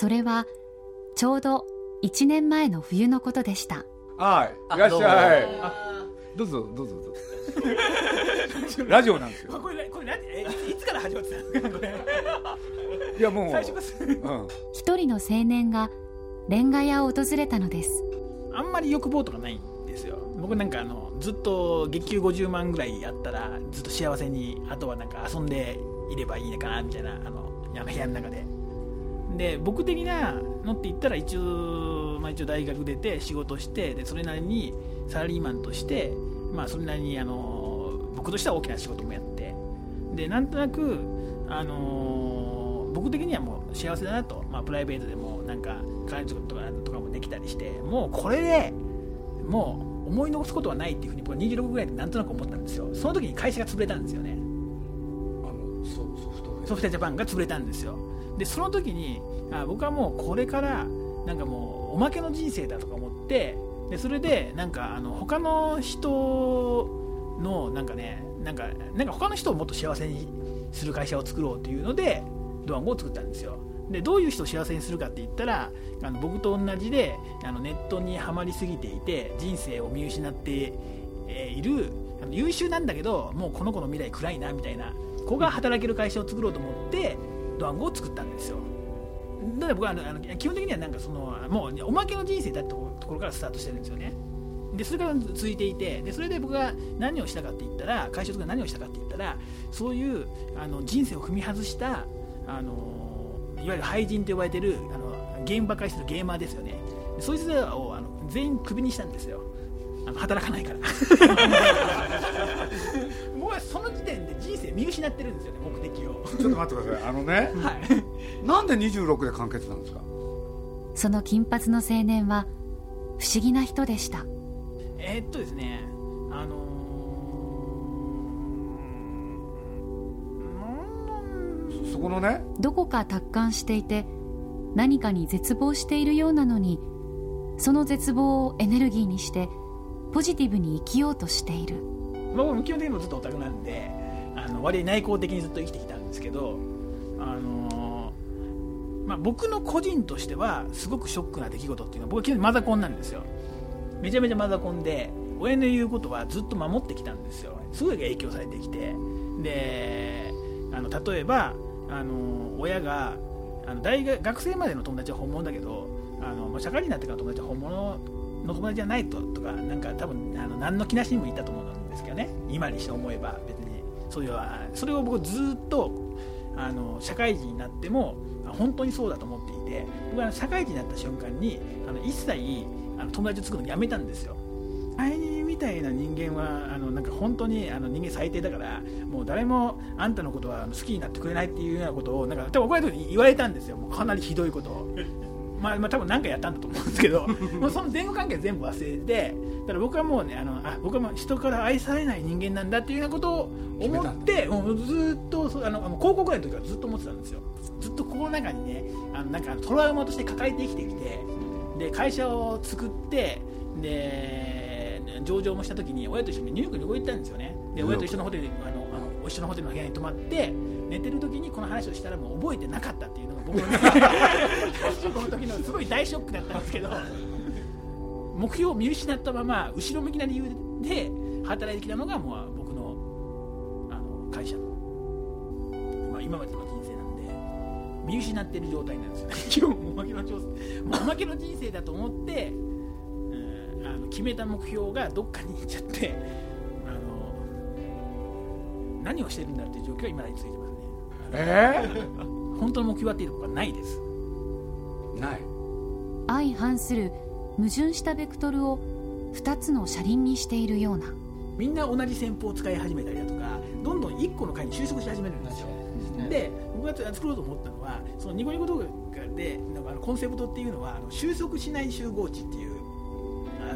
それはちょうど1年前の冬のことでした。はい。いらっしゃい。どうぞどうぞどうぞ。ラジオなんですよ。これこれ何えいつから始まってたんですか？これ。いやもう。最初からうん。一人の青年がレンガ屋を訪れたのです。あんまり欲望とかないんですよ。僕なんかあのずっと月給50万ぐらいあったらずっと幸せにあとはなんか遊んでいればいいのかなみたいなあのあの部屋の中でで僕的なのって言ったら一応,、まあ、一応大学出て仕事してでそれなりにサラリーマンとしてまあそれなりにあの僕としては大きな仕事もやってでなんとなくあの僕的にはもう幸せだなと、まあ、プライベートでもなんか彼女とかとかもできたりしてもうこれでもう思い残すことはないっていうふうに僕は26ぐらいでなんとなく思ったんですよ。その時に会社が潰れたんですよね。あのソソフトウェア。ソフトジャパンが潰れたんですよ。でその時にあ僕はもうこれからなんかもうおまけの人生だとか思ってでそれでなんかあの他の人のなんかねなんかなんか他の人をもっと幸せにする会社を作ろうというのでドワンゴを作ったんですよ。でどういう人を幸せにするかって言ったらあの僕と同じであのネットにはまりすぎていて人生を見失っているあの優秀なんだけどもうこの子の未来暗いなみたいな子が働ける会社を作ろうと思ってドワンゴを作ったんですよ。だから僕はあのあの基本的にはなんかそのもうおまけの人生だってところからスタートしてるんですよね。でそれから続いていてでそれで僕が何をしたかって言ったら会社とか何をしたかって言ったらそういうあの人生を踏み外したあのいわゆる廃人と呼ばれてるあのゲームばっかりするゲーマーですよね。そいつらをあの全員クビにしたんですよ。あの働かないから。僕はその時点で人生見失ってるんですよね目的を。ちょっと待ってくださいあのね。はい。なんで26で完結なんですか？その金髪の青年は不思議な人でした。えーっとですねあのーそこのね？どこか達観していて何かに絶望しているようなのにその絶望をエネルギーにしてポジティブに生きようとしているまあ、僕も基本的にもずっとオタクなんであの割合内向的にずっと生きてきたんですけど、あのーまあ、僕の個人としてはすごくショックな出来事っていうのは僕は基本的にマザコンなんですよ。めちゃめちゃマザコンで親の言うことはずっと守ってきたんですよ。すごい影響されてきて。であの例えば、あの親があの大学学生までの友達は本物だけどあのまあ社会人になってからの友達は本物の友達じゃないととかなんか多分あの何の気なしにも言ったと思うんですけどね。今にして思えば別に。そういうあそれを僕ずっとあの社会人になっても本当にそうだと思っていて僕は社会人になった瞬間にあの一切あの友達を作るのやめたんですよ。前にみたいな人間はあのなんか本当にあの人間最低だからもう誰もあんたのことは好きになってくれないっていうようなことをなんか多分怒られた時に言われたんですよ。もうかなりひどいことを。まあ、まあ多分何かやったんだと思うんですけど もうその前後関係全部忘れてだから僕はもうねあのあ僕はもう人から愛されない人間なんだっていうようなことを思ってもうずっとそうあの高校ぐらいの時はずっと思ってたんですよ。ずっとこの中にねあのなんかトラウマとして抱えて生きてきてで会社を作ってで上場もした時に親と一緒にニューヨークに旅行行ったんですよね。で親と一緒のホテルにあのあの一緒のホテルの部屋に泊まって寝てる時にこの話をしたらもう覚えてなかったっていうのが僕の この時のすごい大ショックだったんですけど目標を見失ったまま後ろ向きな理由で働いてきたのがもう僕のあの会社の今今までの人生なんで見失ってる状態なんですよね。今日もおまけの調査もうおまけの人生だと思って、うん、あの決めた目標がどっかに行っちゃってあの何をしてるんだっていう状況が今だに続いてますね。え本当の目標はっていうことがないです。ー、ない。相反する矛盾したベクトルを2つの車輪にしているような。みんな同じ戦法を使い始めたりだとかどんどん1個の回に収束し始めるんですよ。で僕が作ろうと思ったのはそのニコニコ動画でなんかあのコンセプトっていうのはあの収束しない集合値っていうあ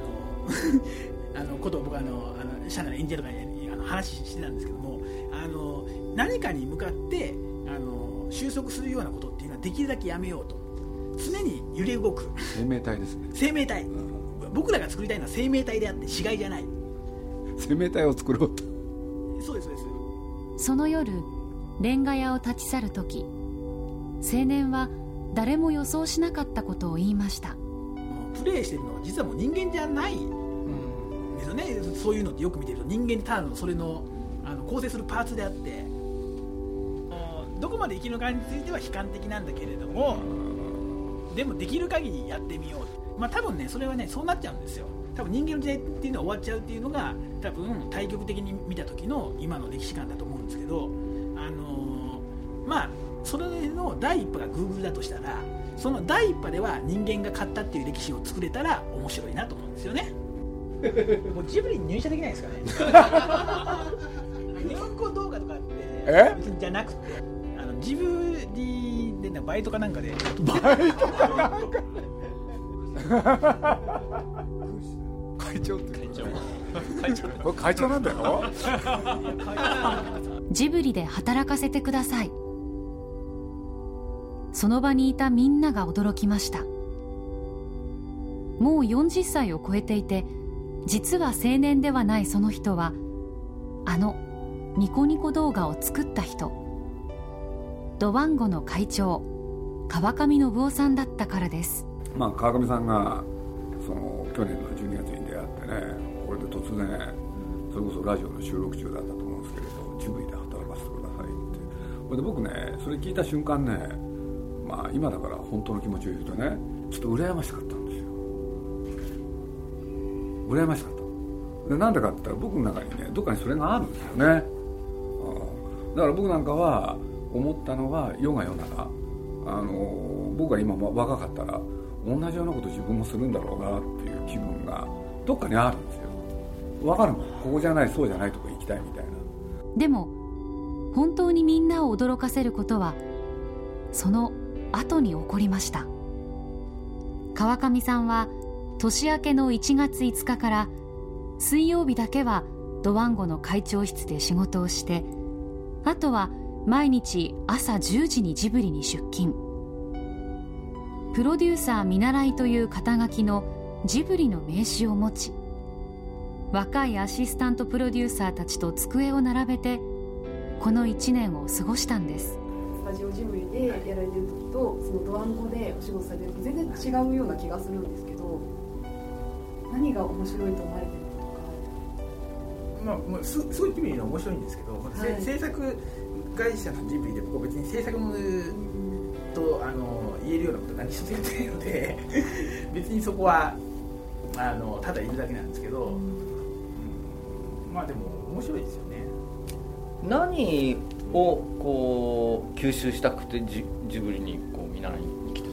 の あのことを僕はあのあの社内のエンジェルとかにあの話してたんですけどもあの何かに向かってあの収束するようなことっていうのはできるだけやめようと。常に揺れ動く。生命体ですね。生命体。僕らが作りたいのは生命体であって死骸じゃない。生命体を作ろうと。そうですそうです。その夜レンガ屋を立ち去る時青年は誰も予想しなかったことを言いました。プレイしてるのは実はもう人間じゃない。ですよね。そういうのってよく見てると。人間にただのそれのあの構成するパーツであってどこまで生きるかについては悲観的なんだけれどもでもできる限りやってみよう。まあ多分ねそれはねそうなっちゃうんですよ。多分人間の時代っていうのは終わっちゃうっていうのが多分対極的に見た時の今の歴史観だと思うんですけどあのーまあそれの第一歩が Google だとしたらその第一波では人間が勝ったっていう歴史を作れたら面白いなと思うんですよね。もうジブリに入社できないですかね。日本語動画とかってじゃなくてなバイトかなんかで。会長って。会長。こ れ会長なんだよ。ジブリで働かせてください。その場にいたみんなが驚きました。もう40歳を超えていて実は青年ではないその人はあのニコニコ動画を作った人ドワンゴの会長川上信夫さんだったからです。まあ川上さんがその去年の12月に出会ってねこれで突然それこそラジオの収録中だったと思うんですけれどジブリで働かせてくださいって。これで僕ねそれ聞いた瞬間ねまあ今だから本当の気持ちを言うとねちょっと羨ましかったんですよ。羨ましかった。でなんでかって言ったら僕の中にねどっかにそれがあるんですよね、うん、だから僕なんかは思ったのは世が世ならあの僕が今若かったら同じようなこと自分もするんだろうなっていう気分がどっかにあるんですよ。わかるもん。ここじゃないそうじゃないとこ行きたいみたいな。でも本当にみんなを驚かせることはその後に起こりました。川上さんは年明けの1月5日から水曜日だけはドワンゴの会長室で仕事をしてあとは毎日朝10時にジブリに出勤。プロデューサー見習いという肩書きのジブリの名刺を持ち若いアシスタントプロデューサーたちと机を並べてこの1年を過ごしたんです。スタジオジブリでやられてる時とそのドワンゴでお仕事されてる時全然違うような気がするんですけど何が面白いと思われてるのとか？まあ、すすごいジブリの面白いんですけど、はい。制作会社のジブリで僕は別に制作とあの言えるようなこと何一つやってないので 別にそこはあのただいるだけなんですけど、うん。まあでも面白いですよね。何をこう吸収したくてジジブリにこう見習いに来て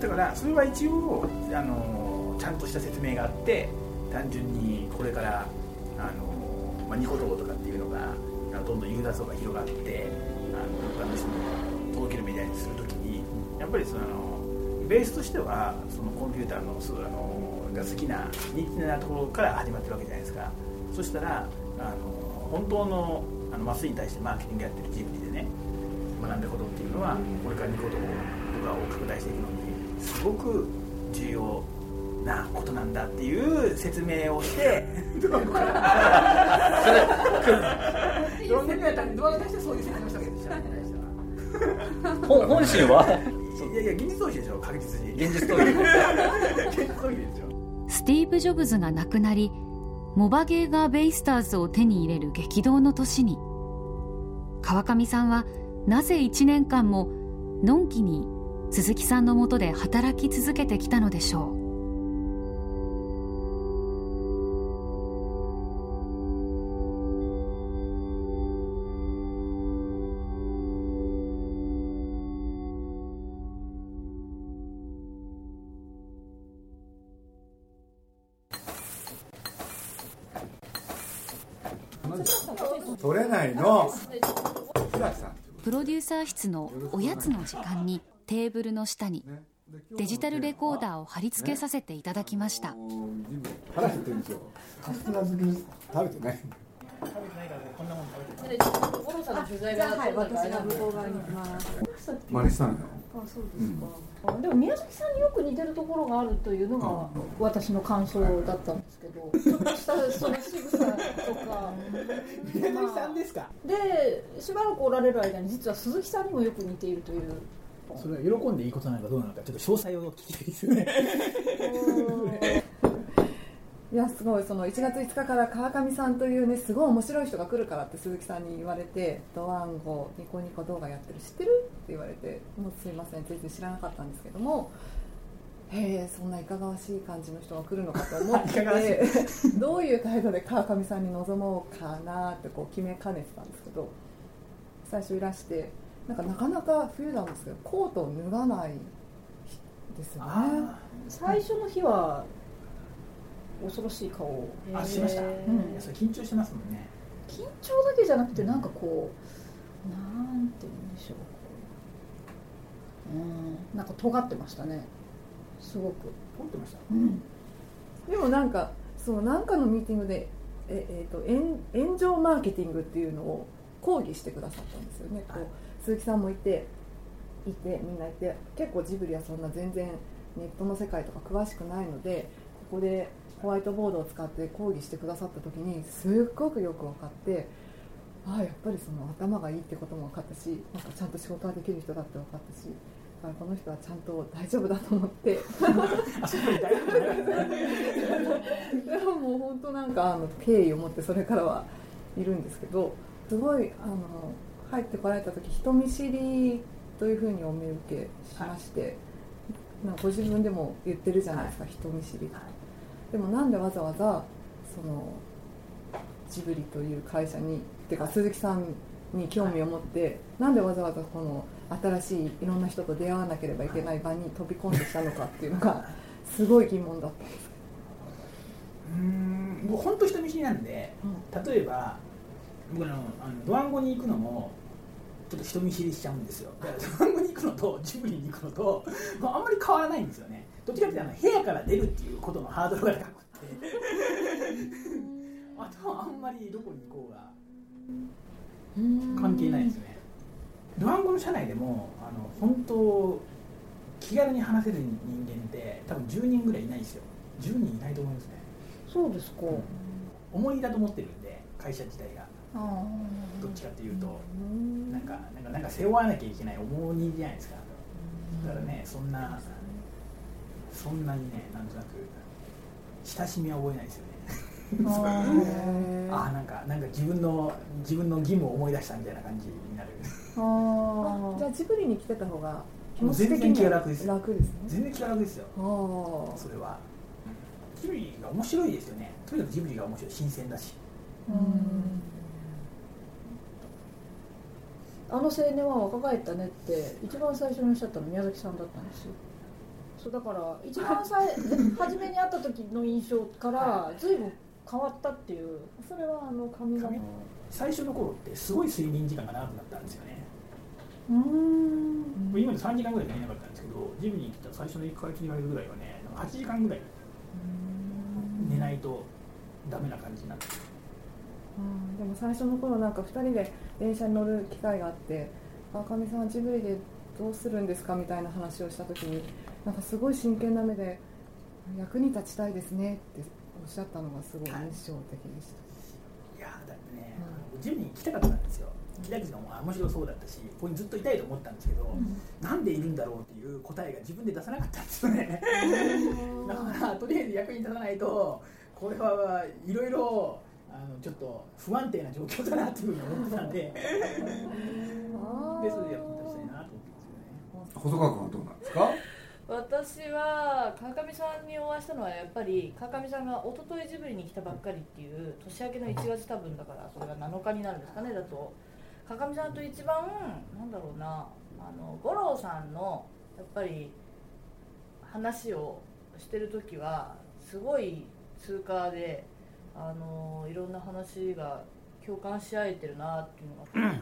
ただからそれは一応あのちゃんとした説明があって単純にこれからあの、まあ、ニコ動とかっていうのがあのどんどんユーザー層が広がってあの一般の人に届けるメディアにするときにやっぱりそのベースとしてはそのコンピューターのそあのが好きなニッチなところから始まってるわけじゃないですか。そしたらあの本当のあのマスに対してマーケティングやってるジブリでね学んだことっていうのはこれからニコ動とかを拡大していくのにすごく重要なことなんだっていう説明をしてドラ ゴンやったらドラゴンに対してそういう説明をしたわけでしょほ本心はいやいや現実逃避でしょ確実に現実逃避現実逃避でしょスティーブ・ジョブズが亡くなりモバゲーガー・ベイスターズを手に入れる激動の年に川上さんはなぜ1年間ものんきに鈴木さんのもとで働き続けてきたのでしょうサー室のおやつの時間にテーブルの下にデジタルレコーダーを貼り付けさせていただきました。腹減ってるんですよ。カステラ好き食べてない食べてないからね。こんなもん食べてない五郎さんの取材がはい私が向こう側にいます。真似したのよあそうですか、でも宮崎さんによく似てるところがあるというのが私の感想だったんですけど。ちょっとしたその仕草とか。宮崎さんですか？でしばらくおられる間に実は鈴木さんにもよく似ているという。それは喜んでいいことなのかどうなのかちょっと詳細を聞きたいですよねいやすごいその1月5日から川上さんというねすごい面白い人が来るからって鈴木さんに言われて「ドワンゴニコニコ動画やってる知ってる?」って言われて「もうすいません全然知らなかったんですけどもへえそんないかがわしい感じの人が来るのかと思って どういう態度で川上さんに臨もうかなってこう決めかねてたんですけど最初いらしてなんかなかなか冬なんですけどコートを脱がないですよね。あ最初の日は恐ろしい顔を。あしました、へうん。ーそれ緊張してますもんね。緊張だけじゃなくてなんかこうなんて言うんでしょう。こううん。なんか尖ってましたね。すごく、撮ってました？うん、でもなんかそのなんかのミーティングでえ、えー、と炎炎上マーケティングっていうのを講義してくださったんですよね、こはい。う鈴木さんもいていてみんないて結構ジブリはそんな全然ネットの世界とか詳しくないのでここでホワイトボードを使って講義してくださった時にすっごくよく分かってああやっぱりその頭がいいってことも分かったしなんかちゃんと仕事ができる人だって分かったしだからこの人はちゃんと大丈夫だと思って。でももう本当なんかあの敬意を持ってそれからはいるんですけどすごいあの入ってこられた時人見知りというふうにお見受けしまして、なんかご自分でも言ってるじゃないですか、人見知りって、でもなんでわざわざそのジブリという会社にっていうか鈴木さんに興味を持って、なんでわざわざこの新しいいろんな人と出会わなければいけない場に飛び込んできたのかっていうのが すごい疑問だったんです。うーん僕本当人見知りなんで例えば僕あのあのドワンゴに行くのもちょっと人見知りしちゃうんですよ。だからドワンゴに行くのとジブリに行くのと、まあ、あんまり変わらないんですよねどっちかっていうとあの部屋から出るっていうことのハードルが高くて。あとはあんまりどこに行こうが。関係ないですね。ドワンゴの社内でもあの本当気軽に話せる人間って多分10人ぐらいいないですよ。10人いないと思いますね。そうですか、思い出だと思ってるんで会社自体が。あ。どっちかっていうと。なんかなんかなんか背負わなきゃいけない重荷じゃないですか。だからねそんなそんなにねなんとなく親しみは覚えないですよね。ー。あああなんかなんか自分の自分の義務を思い出したみたいな感じになる。ー。あじゃあジブリに来てた方が気もう全然気がは楽です楽ですね。全然気が楽ですよ。ああそれは。ジブリが面白いですよね。とにかくジブリが面白い。新鮮だし。うん。あの青年は若返ったねって一番最初におっしゃったの宮崎さんだったんですよそうだから一番さい 初めに会った時の印象から随分変わったっていう。それはあの髪型髪最初の頃ってすごい睡眠時間が長くなったんですよね。うーん。今まで3時間ぐらい寝なかったんですけどジムに来た最初の1ヶ月2ヶ月ぐらいはねなんか8時間ぐらい寝ないとダメな感じになって。うんでも最初の頃なんか2人で電車に乗る機会があって「川上さんはジブリでどうするんですか?」みたいな話をした時になんかすごい真剣な目で「役に立ちたいですね」っておっしゃったのがすごい印象的でした。いやーだってね、ジムに行きたかったんですよ。行きたいっていうのも面白そうだったしここにずっといたいと思ったんですけど、なんでいるんだろうっていう答えが自分で出さなかったんですよね。だからとりあえず役に立たないとこれはいろいろあのちょっと不安定な状況だなっていうふうに思ってたんで。でそれで役に立ちたいなと思ってますよね。細川君はどうなんですか？私は川上さんにお会いしたのはやっぱり川上さんが一昨日ジブリに来たばっかりっていう年明けの1月多分だからそれが7日になるんですかねだと。川上さんと一番なんだろうなあの五郎さんのやっぱり話をしてる時はすごい通過であのいろんな話が共感し合えてるなっていうのが。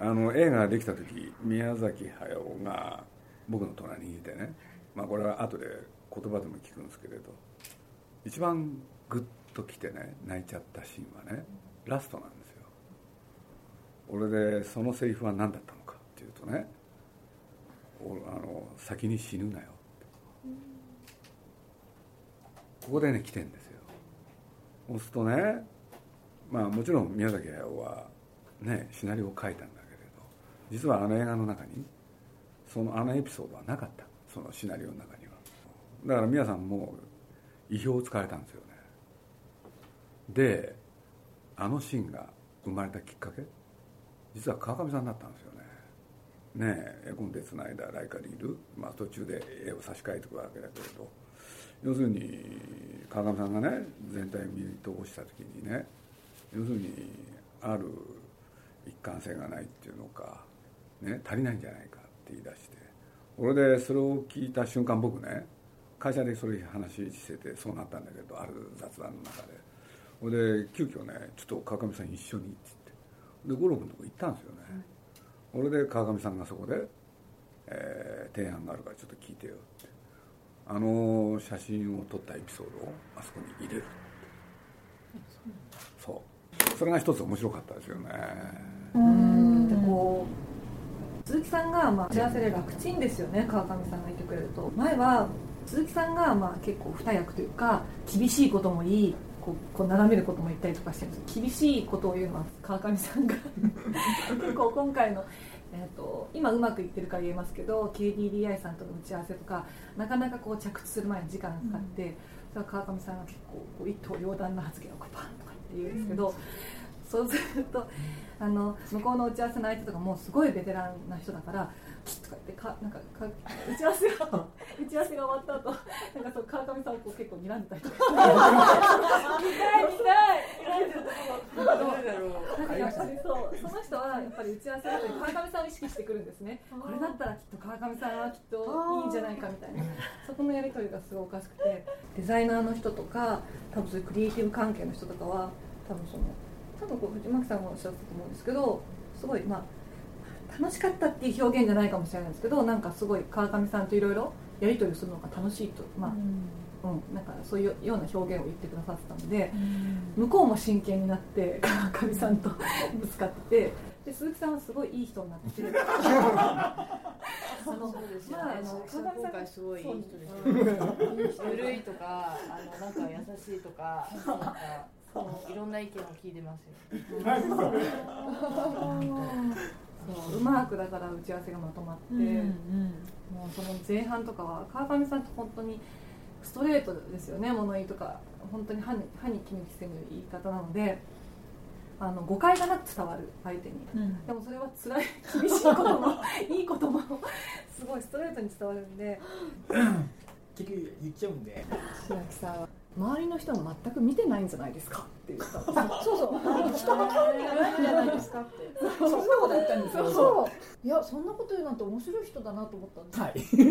あの映画ができた時宮崎駿が僕の隣にいてね、まあ、これは後で言葉でも聞くんですけれど。一番グッときてね泣いちゃったシーンはねラストなんですよ。俺でそのセリフは何だったのかっていうとねあの先に死ぬなよここでね来てんですよ。そうするとねまあもちろん宮崎駿はねシナリオを書いたんだけれど実はあの映画の中にそのあのエピソードはなかった。そのシナリオの中には。だから皆さんも意表をつかれたんですよね。であのシーンが生まれたきっかけ？実は川上さんだったんですよね。ねえ絵コンテつないだライカリール、まあ、途中で絵を差し替えていくわけだけれど。要するに川上さんがね全体を見通した時にね要するにある一貫性がないっていうのか、ね、足りないんじゃないか。言い出して俺でそれを聞いた瞬間僕ね会社でそれ話しててそうなったんだけどある雑談の中で。ほで急遽ねちょっと川上さん一緒にって言って。で五郎君のとこ行ったんですよね、うん、俺で川上さんがそこで、えー、提案があるからちょっと聞いてよって。あの写真を撮ったエピソードをあそこに入れるそうそれが一つ面白かったですよね。うん。でこう鈴木さんがまあ幸せで楽ちんですよね。川上さんがいてくれると。前は鈴木さんがまあ結構二役というか厳しいこともいいこうこう眺めることも言ったりとかしてるんです。厳しいことを言うのは川上さんが 結構今回の、えーと、今うまくいってるから言えますけど KDDI さんとの打ち合わせとかなかなかこう着地する前に時間がかかって、うん、それ川上さんが結構こう一刀両断の発言をこうパンとかって言うんですけど、うん、そうするとあの向こうの打ち合わせの相手とかもすごいベテランな人だからとかってかなんかか打ち合わせが 打ち合わせが終わった後なんかそう川上さんをこう結構睨んでたりとか見たい見たい。睨んでるところ。なんかやっぱりそうその人はやっぱり打ち合わせだと川上さんを意識してくるんですね。これだったらきっと川上さんはきっといいんじゃないかみたいな。そこのやり取りがすごいおかしくてデザイナーの人とか多分そういうクリエイティブ関係の人とかは多分その多分こう藤巻さんもおっしゃったと思うんですけどすごいまあ楽しかったっていう表現じゃないかもしれないんですけどなんかすごい川上さんといろいろやり取りするのが楽しいとまあ、うん、うん、なんかそういうような表現を言ってくださってたので、うん、向こうも真剣になって川上さんとぶつかっててで鈴木さんはすごいいい人になってて あのそうですよね、まあ、あの川上さんすごい。いい人ですよねゆるいとかあのなんか優しいとか なんかそう。いろんな意見を聞いてますよ。そう。うまくだから打ち合わせがまとまって、うんうん、もうその前半とかは川上さんって本当にストレートですよね。物言いとか本当に歯に歯に衣着せぬ言い方なのであの誤解がなく伝わる相手に、うん、でもそれは辛い厳しいことも いいこともすごいストレートに伝わるんで。結局言っちゃうんで。白木さん周りの人が全く見てないんじゃないですかって言ったそうそう。人の興味がないんじゃないですかってそんなこと言ったんですよそう。いやそんなこと言うなんて面白い人だなと思ったんです、はい、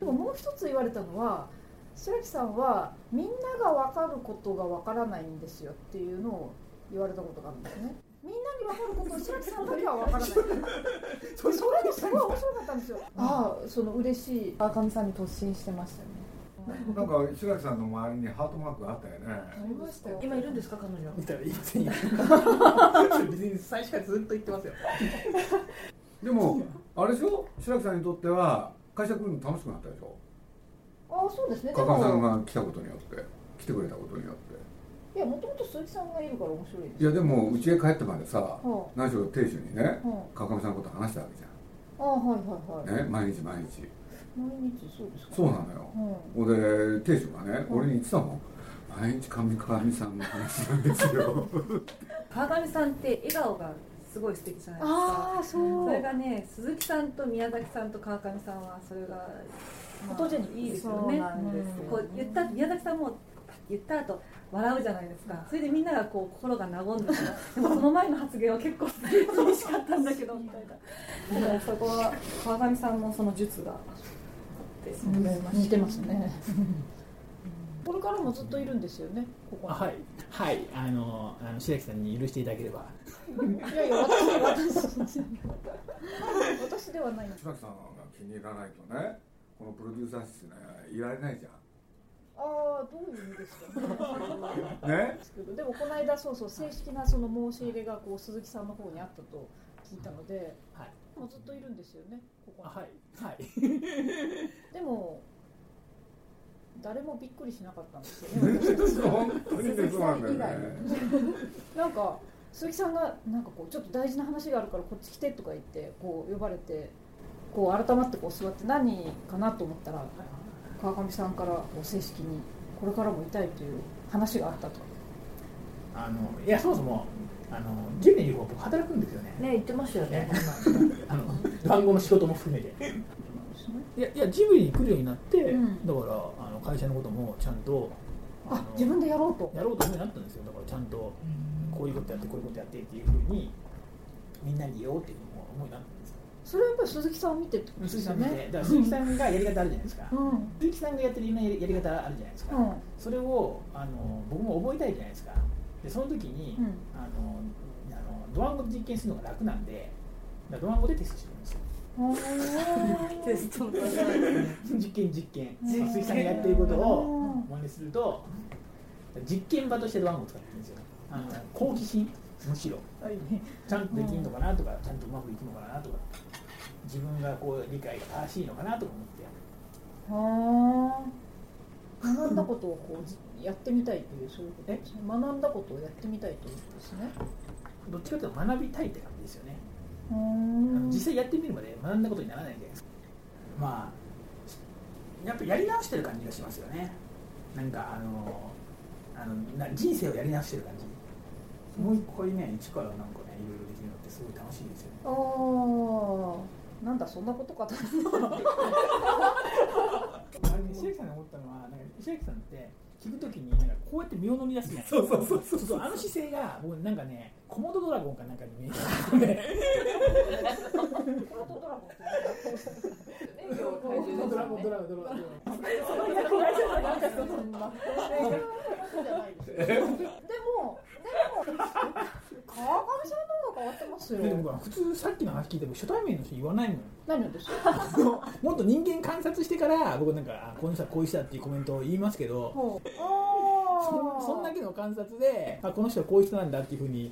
でももう一つ言われたのは白木さんはみんなが分かることが分からないんですよっていうのを言われたことがあるんですね。みんなに分かることを白木さんだけは分からない。それですごい面白かったんですよ。ああその嬉しい。川上さんに突進してましたよねなんか石垣さんの周りにハートマークがあったよね。ありましたよ。今いるんですか彼女。見たらいいですよ。別に最初からずっと言ってますよ。でもあれでしょ？白木さんにとっては会社来るの楽しくなったでしょ？ああそうですね。加賀さんが来たことによって来てくれたことによって。いやもともと鈴木さんがいるから面白いいやでも家へ帰ってまでさ、はあ、何しろ亭主にね、はあ、川上さんのこと話したわけじゃん。ああはいはいはい。ね毎日毎日。毎日そうですか、ね、そうなのよ、うん、で亭主がね、俺に言ってたもん。毎日上川上さんの話なんですよ。川上さんって笑顔がすごい素敵じゃないですか。あそう。それがね鈴木さんと宮崎さんと川上さんはそれが、まあ、いいですよね、こう言った宮崎さんも言った後笑うじゃないですか。それでみんながこう心が和んで でもその前の発言は結構厳しかったんだけどみたいな。だからそこは川上さんのその術がって似てますね。これからもずっといるんですよねここはい。はい。あのあの白木さんに許していただければ。いやいや私私私ではない。白木さんが気に入らないとねこのプロデューサー室ねいられないじゃん。ああどういう意味ですか。ね。でもこの間そうそう正式なその申し入れがこう鈴木さんの方にあったと聞いたので、はい、もうずっといるんですよねここはい。はい。でも誰もびっくりしなかったんですよね 鈴木さん以外 なんか鈴木さんがなんかこうちょっと大事な話があるからこっち来てとか言ってこう呼ばれてこう改まってこう座って何かなと思ったら川上さんからこう正式にこれからもいたいという話があったと。あのいやそもそもあの10年いる方僕働くんですよね。ね言ってましたよねあの番号の仕事も含めて。いやいやジブリに来るようになって、うん。だからあの会社のこともちゃんとあの自分でやろうと。やろうと思うようになったんですよ。だからちゃんとこういうことやってこういうことやってっていうふうにみんなに言おうっていうのも思うようになったんですよ。それはやっぱり鈴木さんを見てってことです鈴木さよね。ん。見てだから鈴木さんがやり方あるじゃないですか、うん。鈴木さんがやってるいろんなやりやり方あるじゃないですか、うん。それをあの僕も覚えたいじゃないですかでその時に、うん。あのあのドワンゴで実験するのが楽なんでドワンゴでテストしてるんですよ。テストの実験実験実験。鈴木さんがやってることをうん。真似すると実験場としてドワンゴを使ってるんですよ。あの好奇心むしろ。ちゃんとできるのかなとかちゃんとうまくいくのかなとか。自分がこう理解が正しいのかなとか思ってはあ学んだことをこうじやってみたいというそういうこと？ですね学んだことをやってみたいということですね。どっちかというと学びたいって感じですよね。うん。実際やってみるまで学んだことにならないじゃないです。かまあやっぱやり直してる感じがしますよね。なんかあのあのな人生をやり直してる感じ。もう一回ね一からなんかねいろいろできるのってすごい楽しいですよね。ああなんだそんなことかと。あれね石垣さんが思ったのはなんか石垣さんって聞くときになんかこうやって身を乗り出すじゃないですかそうそうそう。そうあの姿勢が僕なんかねコモドドラゴンかなんかに見える んですよね今日怪獣ですドラゴンよねドラゴンドラゴンドラゴンでもでも川上さんの方が変わってますよでも普通さっきの話聞いても初対面の人言わないもん。何をですかもっと人間観察してから僕なんかあこの人はこういう人だっていうコメントを言いますけどそそんだけの観察であこの人はこういう人なんだっていうふうに。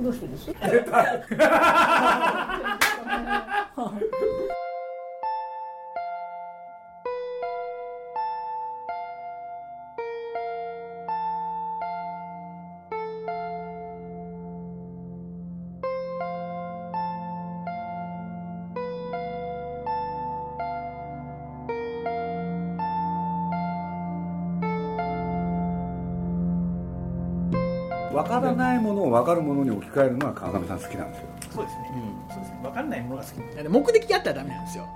どうしてです？からないものを分かるものに置き換えるのは川上さん好きなんですよ。そうですね、そうですね。分かんないものが好き。目的があったらダメなんですよ。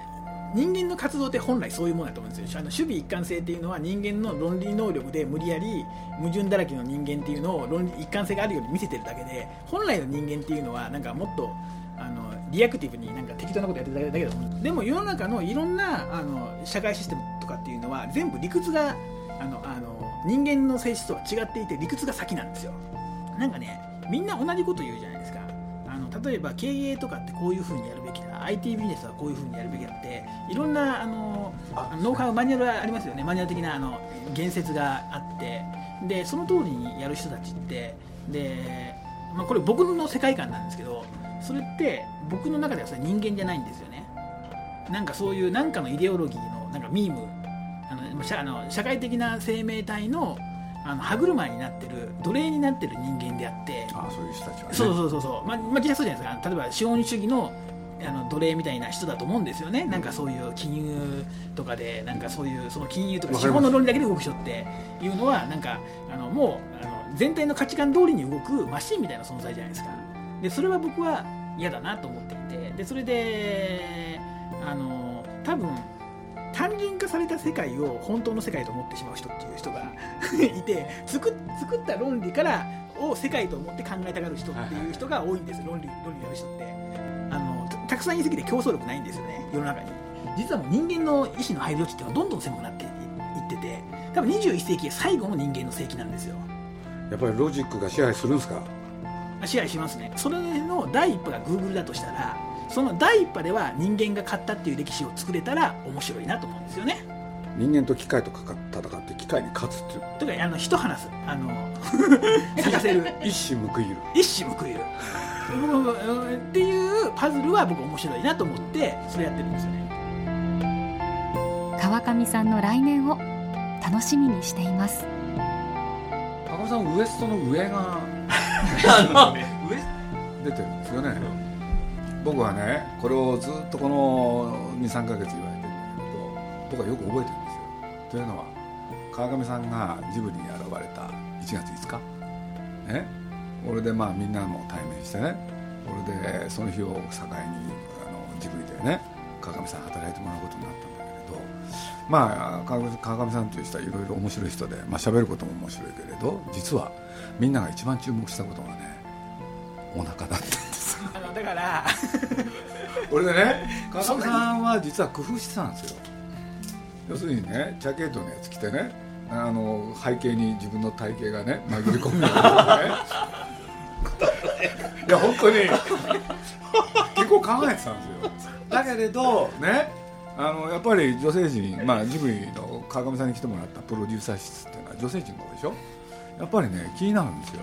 人間の活動って本来そういうものだと思うんですよ。あの守備一貫性っていうのは人間の論理能力で無理やり矛盾だらけの人間っていうのを論理一貫性があるように見せてるだけで本来の人間っていうのはなんかもっとあのリアクティブになんか適当なことやってるだけだと思うでも世の中のいろんなあの社会システムとかっていうのは全部理屈があのあの人間の性質とは違っていて理屈が先なんですよなんかねみんな同じこと言うじゃないですか。あの例えば経営とかってこういうふうにやるべきだ。IT ビジネスはこういうふうにやるべきだっていろんなあのノウハウマニュアルがありますよね。マニュアル的なあの言説があって。でその通りにやる人たちってで、まあ、これ僕の世界観なんですけどそれって僕の中ではそれ人間じゃないんですよね。なんかそういうなんかのイデオロギーのなんかミーム。あの社あの社会的な生命体のあの歯車になってる奴隷になってる人間であって。ああそういう人たちはね。そうそうそうそう、まあ、まあ、実際そうじゃないですか。例えば資本主義のあの奴隷みたいな人だと思うんですよね、なんかそういう金融とかで、なんかそういうその金融とか資本の論理だけで動く人っていうのは、なんかあのもうあの全体の価値観通りに動くマシンみたいな存在じゃないですか、でそれは僕は嫌だなと思っていて、でそれで、あの多分単純化された世界を本当の世界と思ってしまう人っていう人が いて作っ作った論理からを世界と思って考えたがる人っていう人が多いんです論理論理やる人って。あのたたくさん言い過ぎて競争力ないんですよね世の中に。実はもう人間の意思の配慮値っていうのはどんどん狭くなっていってて多分21世紀が最後の人間の世紀なんですよ。やっぱりロジックが支配するんですか？あ支配しますね。それの第一波が Google だとしたらその第一波では人間が勝ったっていう歴史を作れたら面白いなと思うんですよね。人間と機械とかか戦って機械に勝つっていう。とかあの人話すあの 探せる。一矢報いる。一矢報いる。うんっていうパズルは僕面白いなと思ってそれやってるんですよね。川上さんの来年を楽しみにしています。高見さんウエストの上があの上出てるんですよね僕はねこれをずっとこの23か月言われてるんだけど僕はよく覚えてるんですよ。というのは川上さんがジブリに現れた1月5日。ね。俺でまあみんなも対面してね俺でその日を境にあのジブリでね川上さん働いてもらうことになったんだけれどまあ川上さんという人はいろいろ面白い人でまあ喋ることも面白いけれど実はみんなが一番注目したことがねお腹だった。あのだから。俺でね 川上さんは実は工夫してたんですよ。要するにねジャケットのやつ着てねあの背景に自分の体型がね紛れ込むようなね。いや本当に。結構考えてたんですよ。だけれどねあのやっぱり女性陣、まあ、ジブリの川上さんに来てもらったプロデューサー室っていうのは女性陣が多いでしょ？やっぱりね気になるんですよ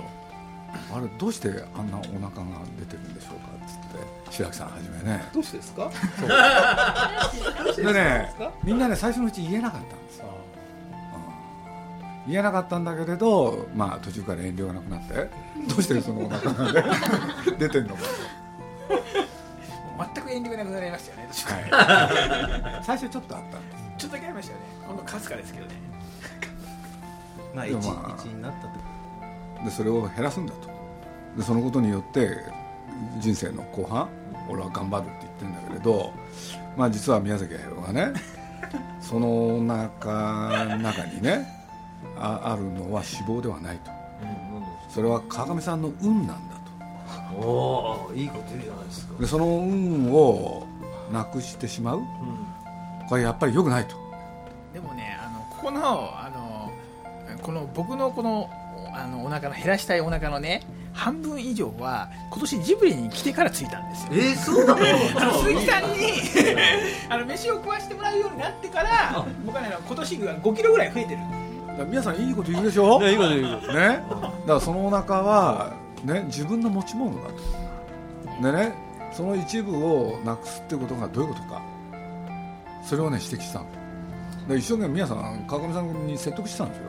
あれどうしてあんなお腹が出てるんでしょうかっつって白木さんはじめね。どうしてですか？でねみんなね最初のうち言えなかったんですよ、うん。言えなかったんだけれどまあ途中から遠慮がなくなってどうしてそのお腹がね 出てんのか全く遠慮がなくなりましたよね。と、はい、最初ちょっとあったんですちょっとだけありましたよね。ほんのかすかですけどね。まあ一まになったってでそれを減らすんだと。でそのことによって人生の後半俺は頑張るって言ってるんだけれどまあ実は宮崎駿がね その中中にねああるのは脂肪ではないと。それは川上さんの運なんだと。おおいいこと言うじゃないですか。でその運をなくしてしまうこれやっぱり良くないと。でもねあのここのあのこの僕のこのあのお腹の減らしたいお腹のね半分以上は今年ジブリに来てからついたんですよ。えー、そうなの？あ の鈴木さんに あの飯を食わしてもらうようになってから僕はね今年が5キロぐらい増えてる。皆さんいいこと言うでしょ？いいこと言うことね、だからそのお腹は、ね、自分の持ち物だとでねその一部をなくすってことがどういうことか。それをね指摘したの。で一生懸命皆さん川上さんに説得したんですよ、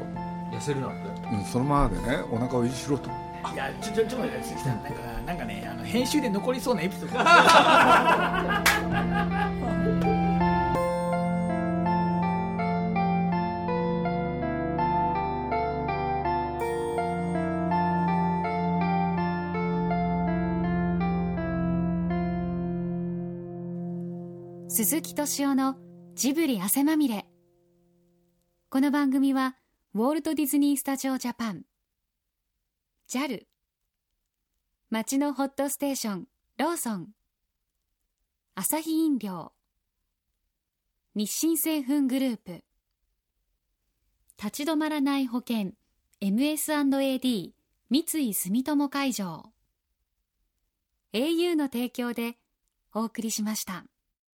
痩せるなんて？うん、そのままでねお腹を維持しろと。いやちょちょちょっと待って鈴木さんなんかなんかねあの編集で残りそうなエピソード。が鈴木敏夫のジブリ汗まみれ。この番組はウォルト・ディズニー・スタジオ・ジャパン。JAL 街のホットステーション。ローソン。アサヒ飲料。日清製粉グループ。立ち止まらない保険。MS&AD 三井住友海上。au の提供でお送りしました。